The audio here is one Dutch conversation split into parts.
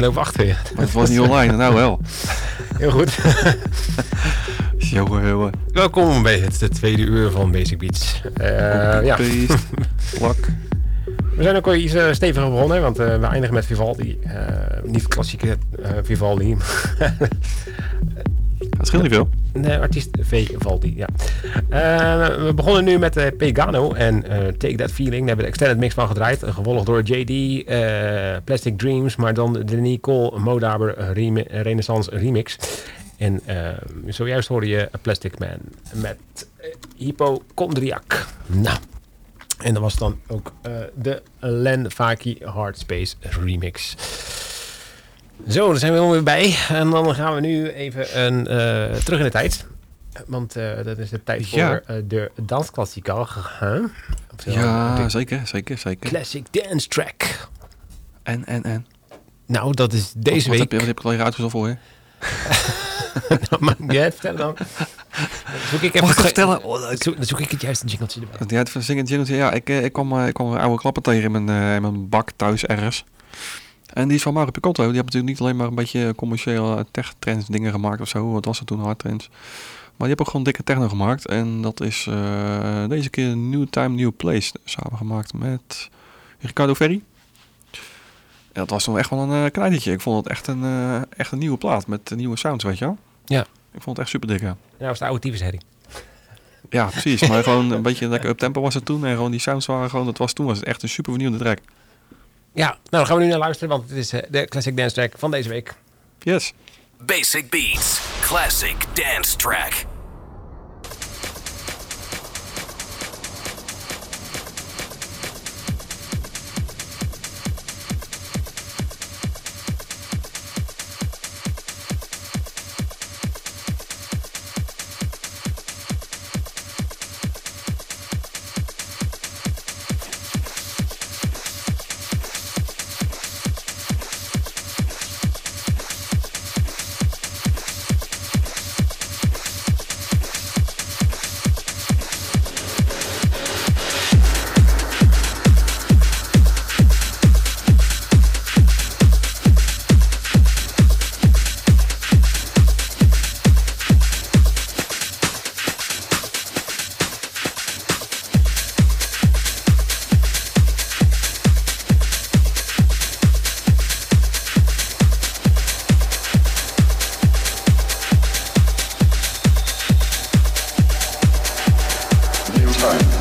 Loopt achter je. Maar het was niet online, nou wel. Heel goed. Jongen, jongen. Welkom bij het de tweede uur van Basic Beats. Eh, ja. Lak. we zijn ook al iets uh, steviger begonnen, want uh, we eindigen met Vivaldi. Niet klassieke Vivaldi. Het scheelt niet veel. De artiest Vivaldi, ja. We begonnen nu met Pegano en Take That Feeling. Daar hebben we de extended mix van gedraaid. Gevolgd door JD, Plastic Dreams, maar dan de Nicole Modaber Renaissance remix. En zojuist hoorde je Plastic Man met Hypochondriac. Nou, en dat was dan ook de Len Faki Hard Space remix. Zo, daar zijn we weer bij. En dan gaan we nu even een, terug in de tijd. Want uh, dat is de tijd Ja. voor de dansklassieker. Huh? Ja, de zeker, zeker, zeker. Classic Dance Track. En, en, en. Nou, dat is deze wat, week. Wat heb je, wat heb ik al hier uitgezocht voor je? nou, maar jij vertel dan. Zoek ik even Mag ik het- vertellen? Oh, Dan zoek, ik het juiste jingeltje erbij. Ja, het zingend jingeltje. Ja, ik, eh, ik, kwam, eh, ik kwam een oude klapper tegen in mijn, eh, in mijn bak thuis ergens. En die is van Mario Picotto. Die heeft natuurlijk niet alleen maar een beetje commerciële tech-trends dingen gemaakt of zo. Wat was het toen, hardtrends. Maar die heeft ook gewoon dikke techno gemaakt. En dat is eh, deze keer New Time, New Place. Samen gemaakt met Ricardo Ferri. Ja, dat was nog echt wel een uh, knijtertje. Ik vond het echt een, eh, echt een nieuwe plaat met nieuwe sounds, weet je wel. Ja. Ik vond het echt super dik, ja. Nou, is de oude tyfusherrie. Ja, precies. Maar gewoon een beetje lekker up tempo was het toen. En gewoon die sounds waren gewoon, dat was toen was het echt een super vernieuwende track. Ja, nou dan gaan we nu naar luisteren, want het is eh, de Classic Dance Track van deze week. Yes. Basic Beats, classic dance track. Time.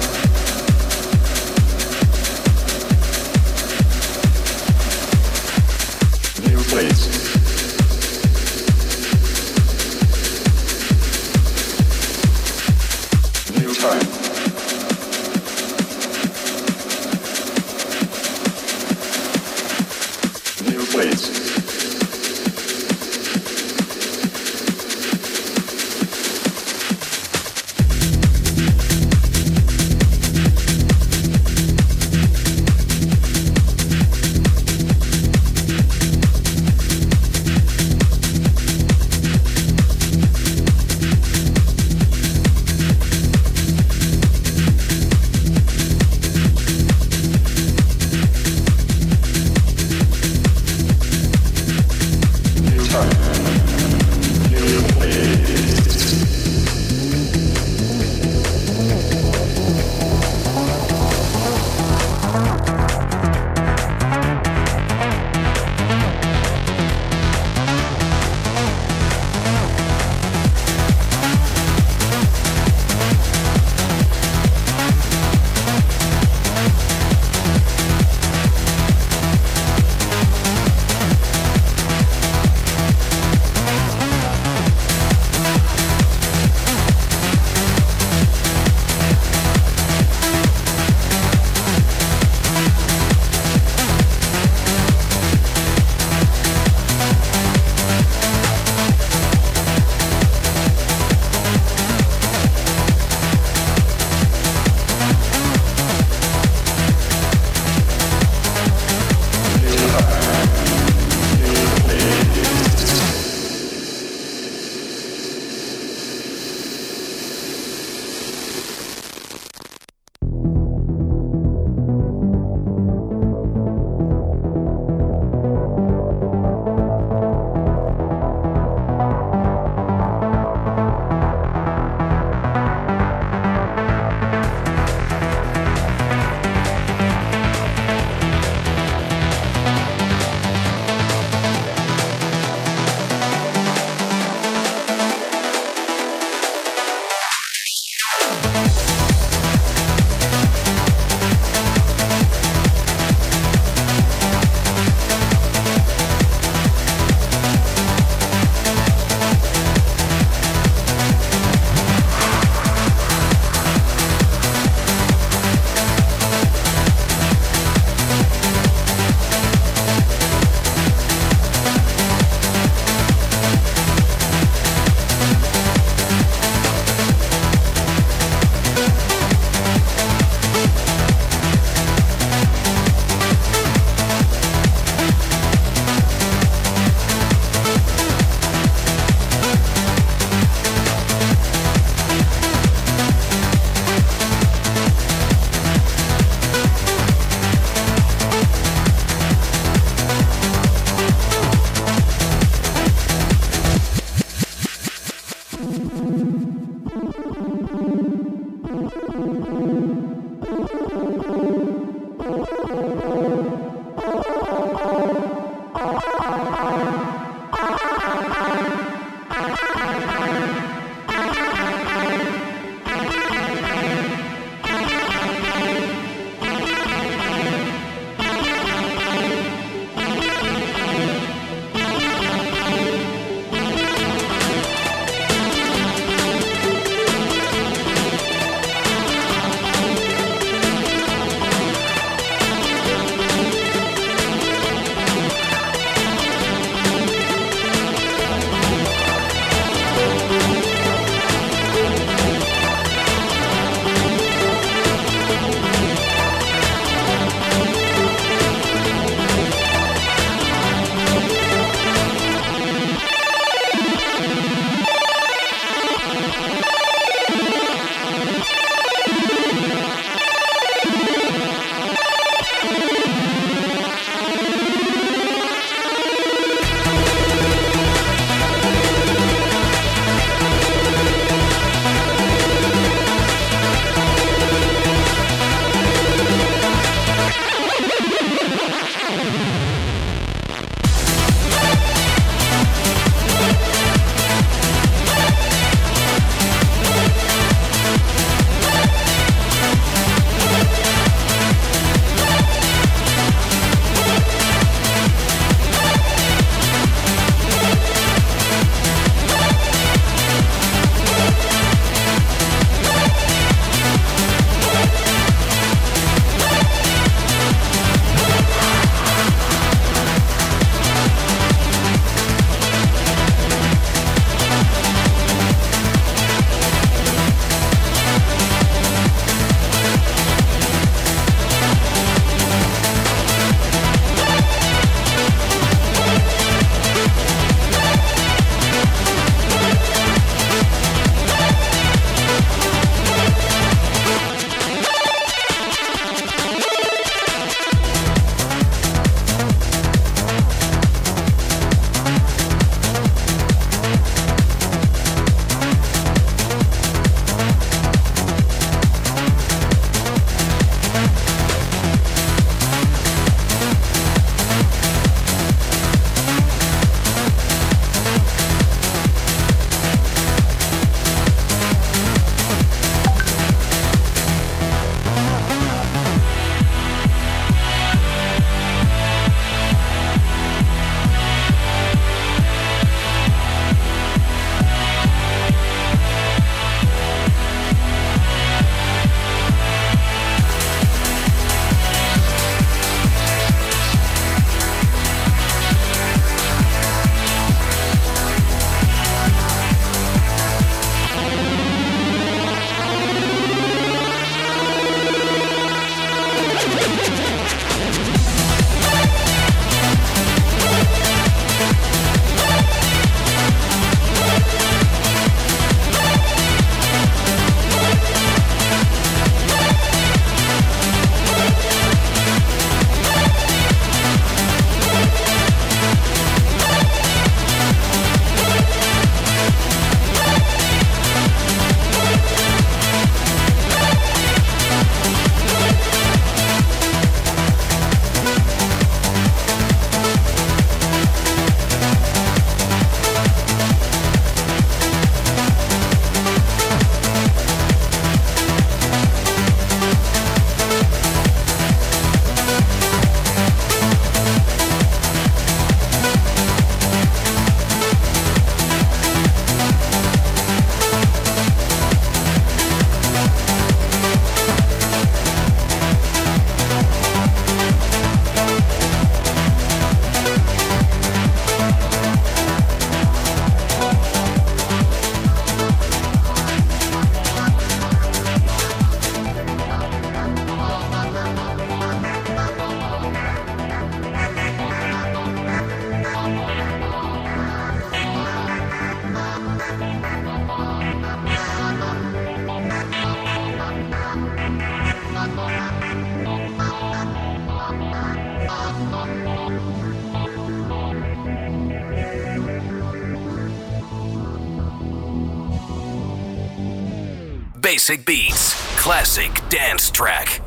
Basic Beats, classic dance track.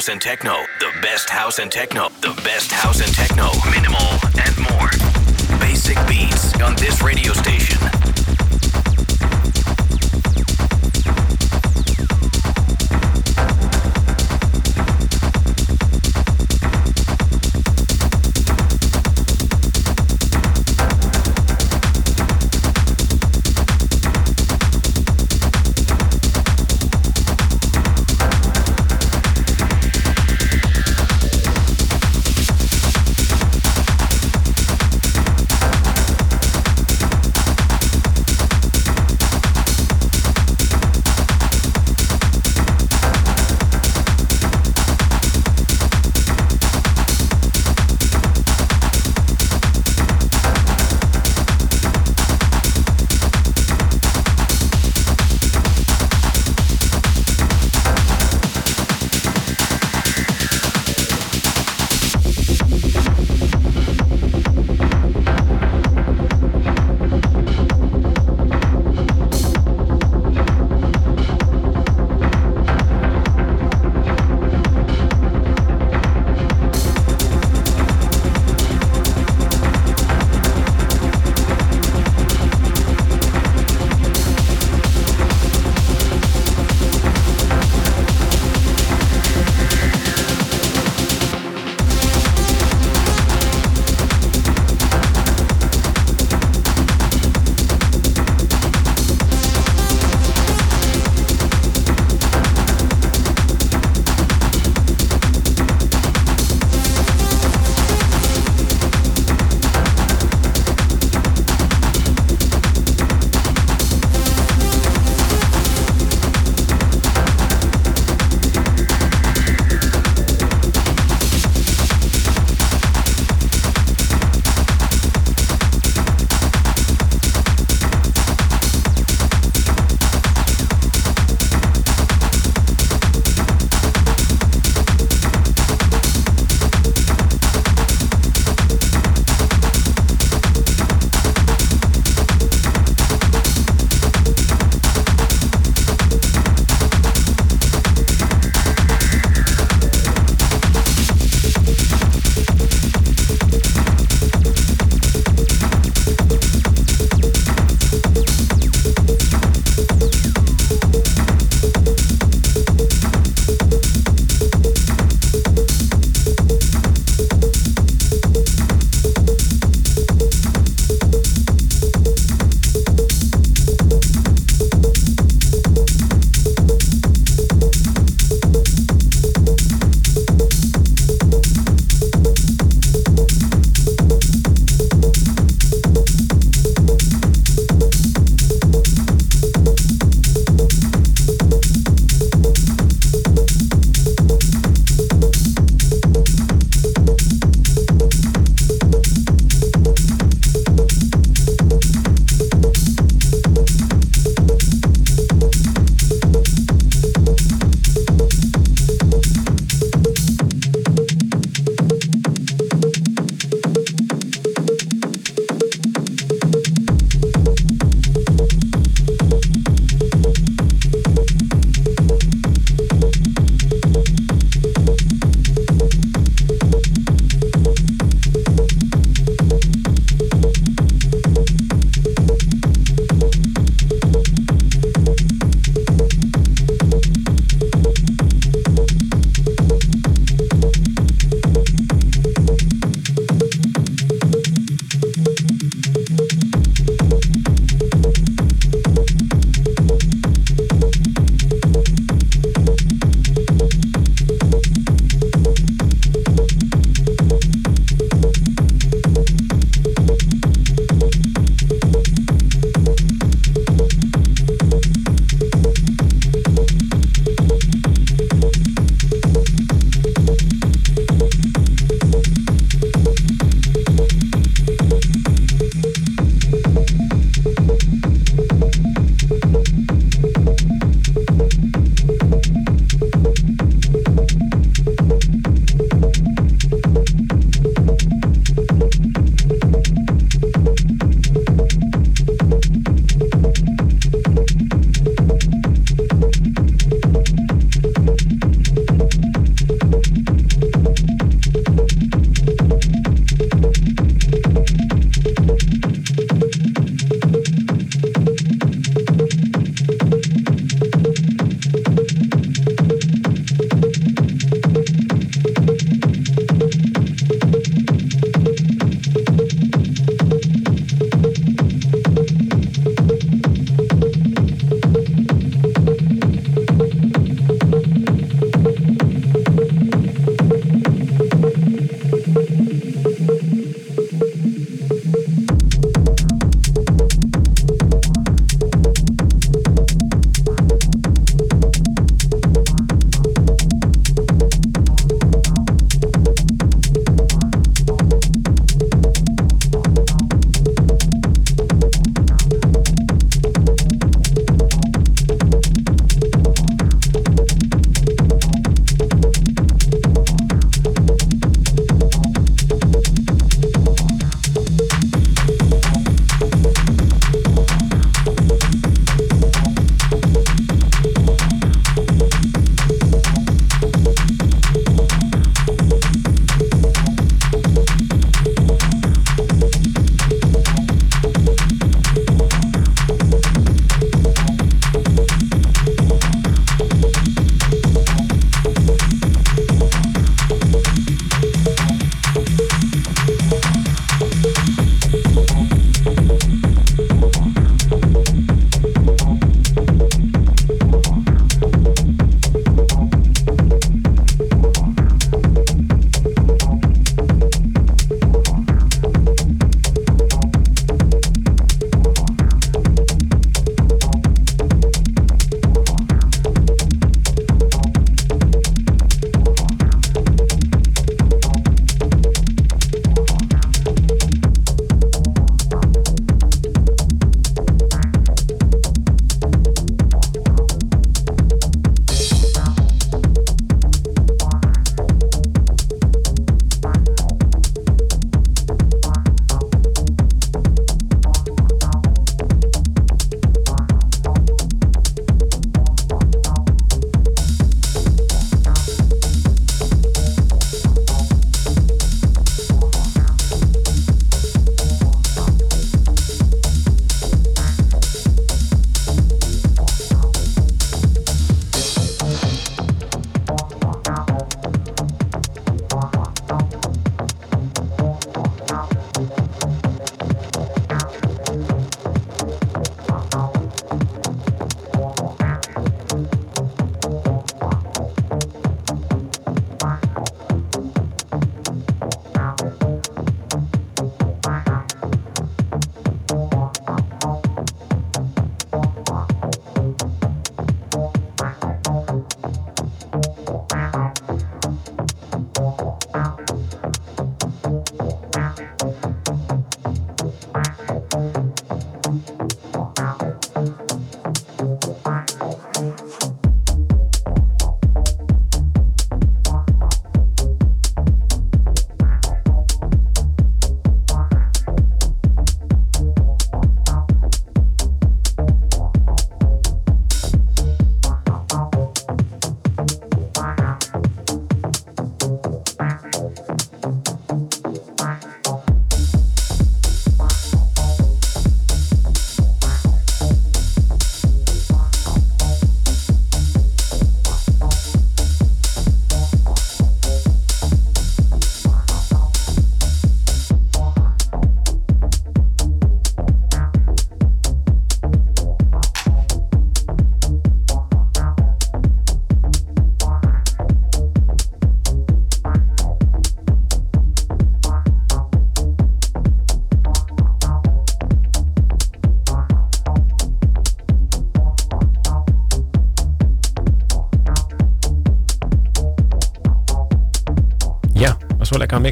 House and techno. The best house and techno. The best house and techno. Minimal and more. Basic beats on this radio station.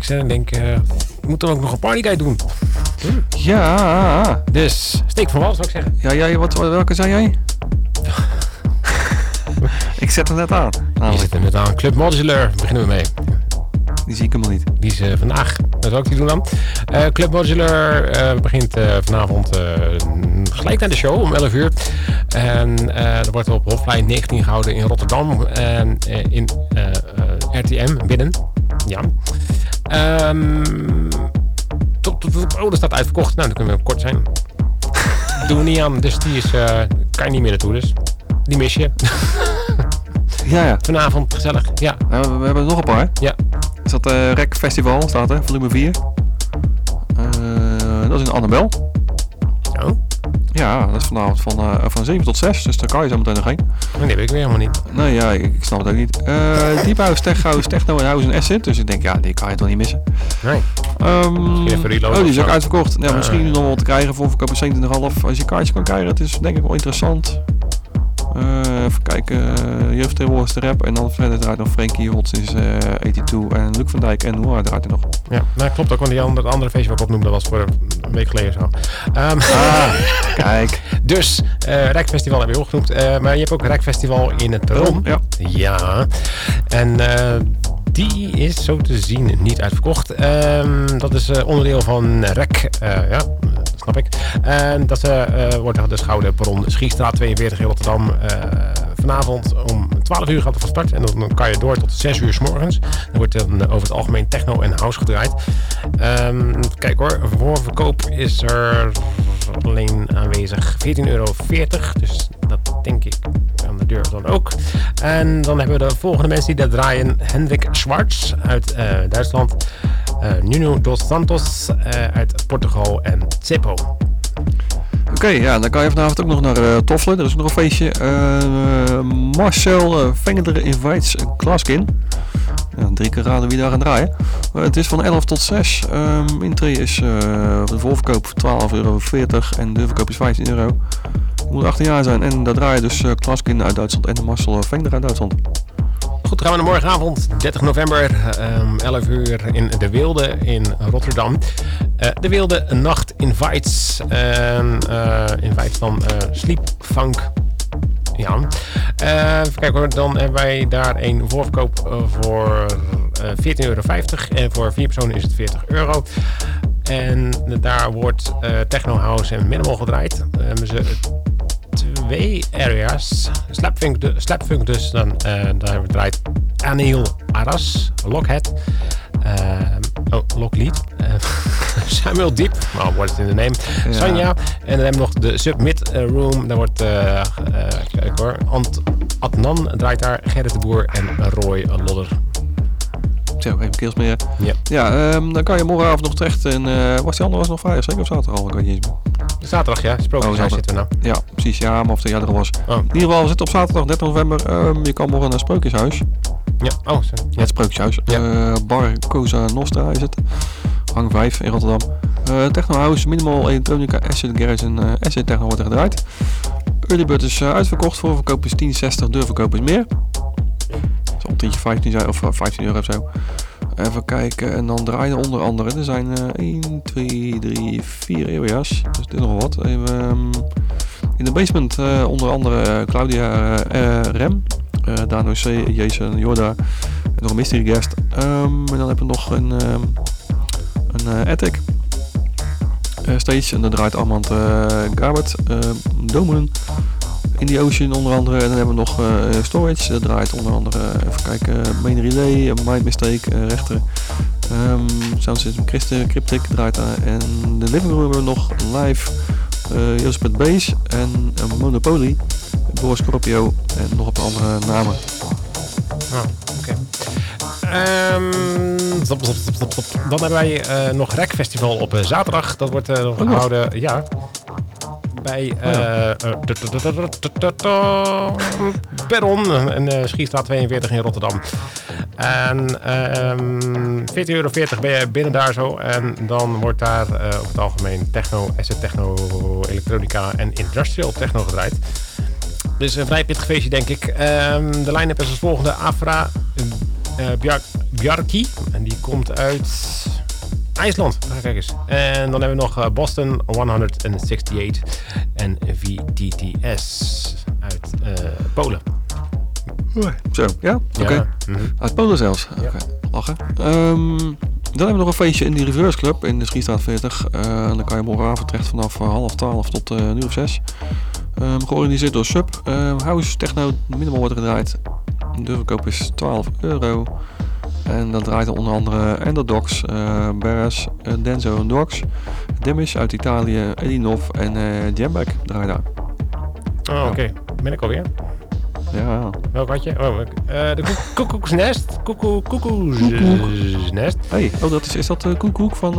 En ik denk, eh ik moet dan ook nog een partyguide doen. Ja, Dus steek van wal, zou ik zeggen. ja jij, wat, welke zei jij? ik zet hem net aan. Namelijk, zitten we met aan Club Modular. Beginnen we mee. die zie ik helemaal niet. Die is eh, vandaag. Dat zou ik die doen dan. Eh, Club Modular begint vanavond gelijk naar de show om 11 uur. En er wordt op Hofplein 19 gehouden in Rotterdam. En in RTM binnen. Ja. Ehm, tot- oh, dat staat uitverkocht. Nou, dan kunnen we kort zijn. Doen we niet aan. Dus die is, eh, kan je niet meer naartoe. Dus die mis je. Ja, ja. Vanavond gezellig. Ja. We, hebben er nog een paar. Ja. Is dat eh Rec Festival, staat er, volume 4. Eh, dat is in Annabel. Oh, Ja, dat is vanavond van, eh, van 7 tot 6, dus daar kan je zo meteen nog heen. die heb ik weer helemaal niet. Nee, ja, ik, ik snap het ook niet. Eh Deep House, Tech House, Techno en House en Acid. Dus ik denk, ja, die kan je toch niet missen. Nee. Ehm, even reloaden oh, die is ook uitverkocht. Ja, Ah. misschien nog wel te krijgen voor verkoop 27,5. Als je kaartjes kan krijgen, dat is denk ik wel interessant. Eh, even kijken, uh, jeugdtegenwoordig de rap. En dan verder draait nog Frankie Hot sinds eh 82 en Luc van Dijk en Noah draait er nog. Ja, nou klopt ook, want die andere, andere feestje wat ik opnoemde was voor een week geleden zo. Ehm, Ah, kijk. dus, eh Rijk Festival heb je ook genoemd, eh, maar je hebt ook Rijk Festival in het Perron. Ja. Ja, en eh, die is zo te zien niet uitverkocht. Ehm, dat is eh, onderdeel van Rek, eh, ja, snap ik. En dat eh, eh, wordt dus gehouden Schiestraat 42 in Rotterdam. Eh, vanavond om 12 uur gaat het van start en dan kan je door tot 6 uur s morgens. Dan wordt dan over het algemeen techno en house gedraaid. Ehm, kijk hoor, voorverkoop is er alleen aanwezig 14,40 euro. Dus dat denk ik aan de deur dan ook. En dan hebben we de volgende mensen die daar draaien. Hendrik Schwartz uit Duitsland. Eh Nuno dos Santos eh, uit Portugal en Zeppo. Oké, ja, dan kan je vanavond ook nog naar eh Toffelen. Er is nog een feestje. Marcel uh, Vengeder invites Glaskin. Ja, drie keer raden wie daar gaan draaien. Het is van 11 tot 6. Um, intree is uh, de voorverkoop 12,40 euro en de verkoop is 15 euro. Je moet 18 jaar zijn en daar draaien dus uh, Glaskin uit Duitsland en Marcel Vengeder uit Duitsland. Goed, gaan we naar morgenavond, 30 november, um, 11 uur in De Wilde in Rotterdam. Uh, de Wilde Nacht Invites. En uh, invites dan uh, Sleep Funk. Ja. Even kijken hoor, dan hebben wij daar een voorverkoop voor uh, 14,50 euro. En voor vier personen is het 40 euro. En daar wordt techno house en minimal gedraaid. Hebben ze areas. Slapfunk, de, slapfunk dus. Dan, uh, daar draait Anil Aras, Lockhead. Uh, oh, Locklead. Uh, Samuel Diep. Nou, wordt het in de name. Ja. Sanja. En dan hebben we nog de Submit Room. Daar wordt, kijk hoor, Ant Adnan draait daar. Gerrit de Boer en Roy Lodder. Zo, even keels meer. Ja, ja um, dan kan je morgenavond nog terecht. En was die andere was nog vrijdag, zeker of zaterdag al? Ik weet niet eens Zaterdag, ja. Sprookjeshuis oh, zitten we nou. Ja, precies. Ja, maar of de ja, er was. Oh. In ieder geval, we zitten op zaterdag 30 november. Um, je kan morgen naar Sprookjeshuis. Ja, oh, zo. Ja, het Sprookjeshuis. Ja. Uh, bar Cosa Nostra is het. Hang 5 in Rotterdam. Uh, Techno House, Minimal Electronica, Acid Garage en uh, Acid Techno wordt er gedraaid. Early Bird is uitverkocht. Voorverkoop is 10,60. Deurverkoop is meer. Zal een 15 zijn of 15 euro of zo. Even kijken, en dan draaien onder andere. Er zijn uh, 1, 2, 3, 4 areas. Dus dit nog wat. Even, um, in de basement uh, onder andere Claudia uh, Rem, Dano C, Jason Jorda en nog een mystery guest. Um, en dan hebben we nog een, um, een attic stage. En daar draait Armand Gabert, Domen. In the Ocean onder andere. En dan hebben we nog uh, Storage. Dat draait onder andere, even kijken, Main Relay, Mind Mistake, Rechter. Um, Sound System Christen, Cryptic draait daar. En de Living Room hebben we nog live uh, Joseph Base en Monopoly. Boris Scorpio en nog een paar andere namen. Oh, oké. Okay. Um, stop, stop, stop, stop. Dan hebben wij uh, nog Rek Festival op uh, zaterdag. Dat wordt uh, nog gehouden. Ja, bij uh, Perron, een uh, Schiestraat 42 in Rotterdam. En um, 14,40 euro ben je binnen daar zo. En dan wordt daar over het algemeen techno, asset techno, elektronica en industrial techno gedraaid. Dus een vrij pittig feestje, denk ik. Um, de line-up is als volgende. Afra uh, Bjar Bjarki. En die komt uit IJsland. Ah, kijk eens. En dan hebben we nog eh, Boston 168 en VTTS uit eh, Polen. Zo, ja? Oké. Ja, mhm. Uit Polen zelfs. Ja. Oké, lachen. Ehm, dan hebben we nog een feestje in die Reverse Club in de Schiestraat 40. Eh, en dan kan je morgenavond terecht vanaf eh, half twaalf tot eh nu of zes. Ehm, georganiseerd door Sub. Ehm, house, techno, minimal wordt gedraaid. De verkoop is 12 euro. En dat draait er onder andere Enderdogs, eh Beres, eh, Denzo en Dogs, Demish uit Italië, Elinov en eh Jambek draaien daar. Oh, oké. Ben ik alweer? Ja, Welk had je? Oh, eh, de koek- koekoeksnest. Koekoe, koekoesnest. hey, oh, dat is, is dat de koekoek van...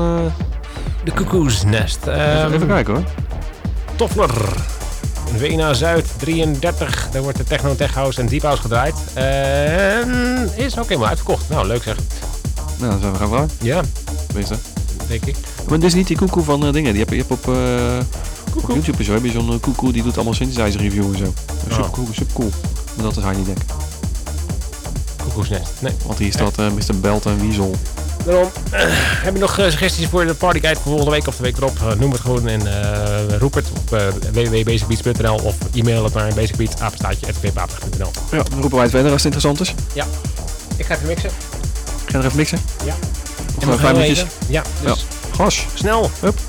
De koekoesnest. even, Ehm, even kijken hoor. Toffler. Wena Zuid 33. Daar wordt de Techno Tech House en Deep House gedraaid. En is ook helemaal uitverkocht. Nou, leuk zeg. Nou, dan zijn we gaan vragen. Ja, Tenminste. denk ik. Maar dit is niet die koekoe van eh, dingen. Die heb je, hebt op, op YouTube zo. Heb je zo'n eh, koekoe die doet allemaal synthesizer review en zo. Super Oh. cool, super cool. Maar dat is hij niet denk ik. Koekoesnest. Nee. Want hier staat eh, Mr. Belt en Weasel. Daarom eh, heb je nog eh, suggesties voor de partyguide voor volgende week of de week erop? Eh, noem het gewoon en eh, roep het op www.basicbeats.nl of e-mail het naar basicbeats.fppaper.nl Ja, dan roepen wij het verder als het interessant is. Ja. Ik ga even mixen. Ga je nog even mixen? Ja. Of En vijf minuutjes? Ja, dus Gas. snel. Hup.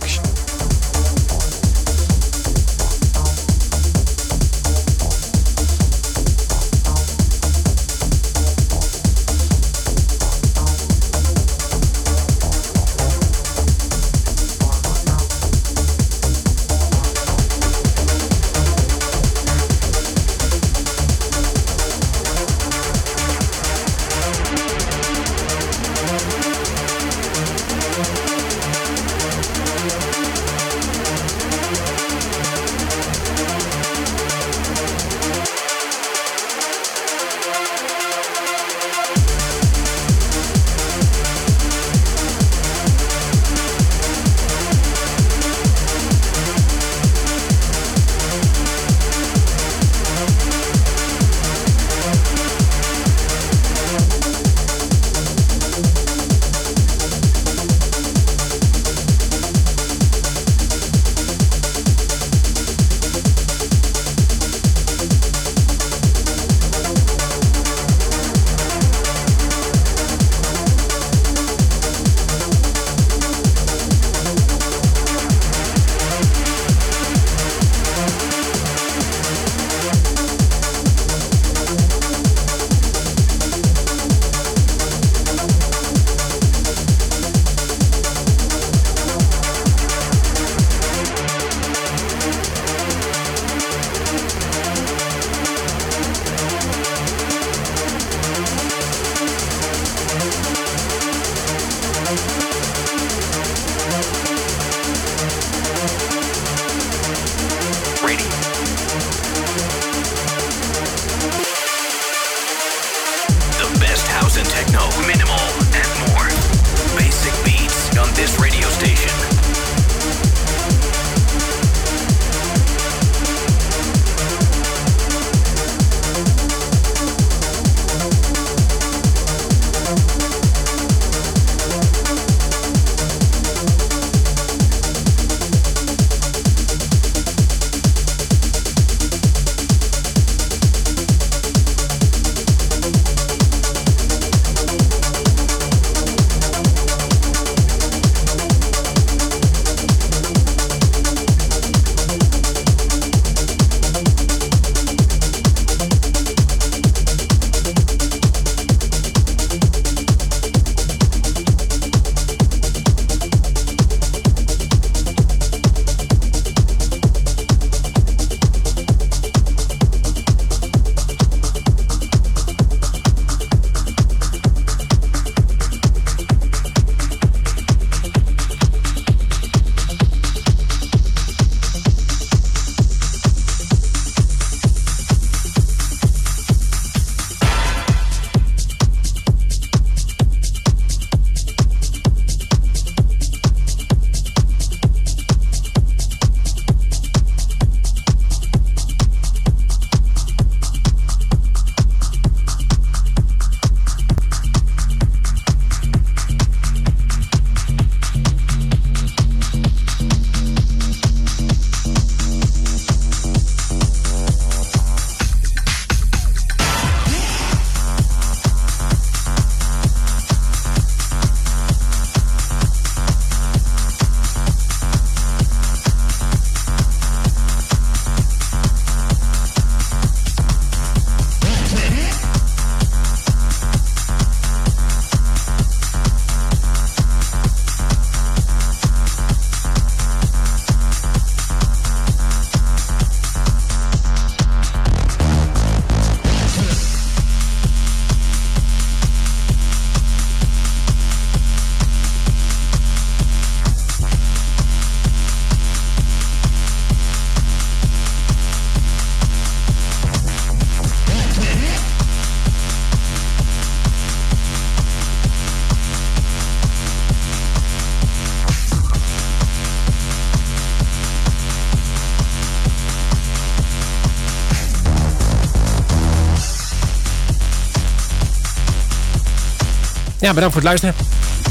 Ja, bedankt voor het luisteren.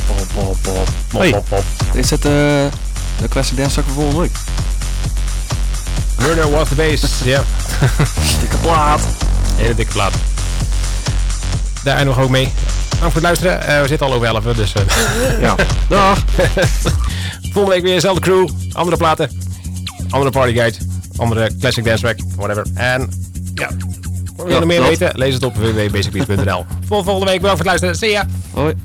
Pop, pop, pop. Pop. Is het eh, de Classic Dance Zak voor volgende week? Murder was the base. Ja, Dikke plaat. hele dikke plaat. Daar eindigen we ook mee. Bedankt voor het luisteren. Eh, we zitten al over 11, dus eh, Ja. Dag. volgende week weer dezelfde crew. Andere platen. Andere party guide. Andere classic dance track. Whatever. En ja, wil je nog meer dat. weten? Lees het op www.basicbeats.nl. Vol volgende week. Bedankt voor het luisteren. See ya. Ouais.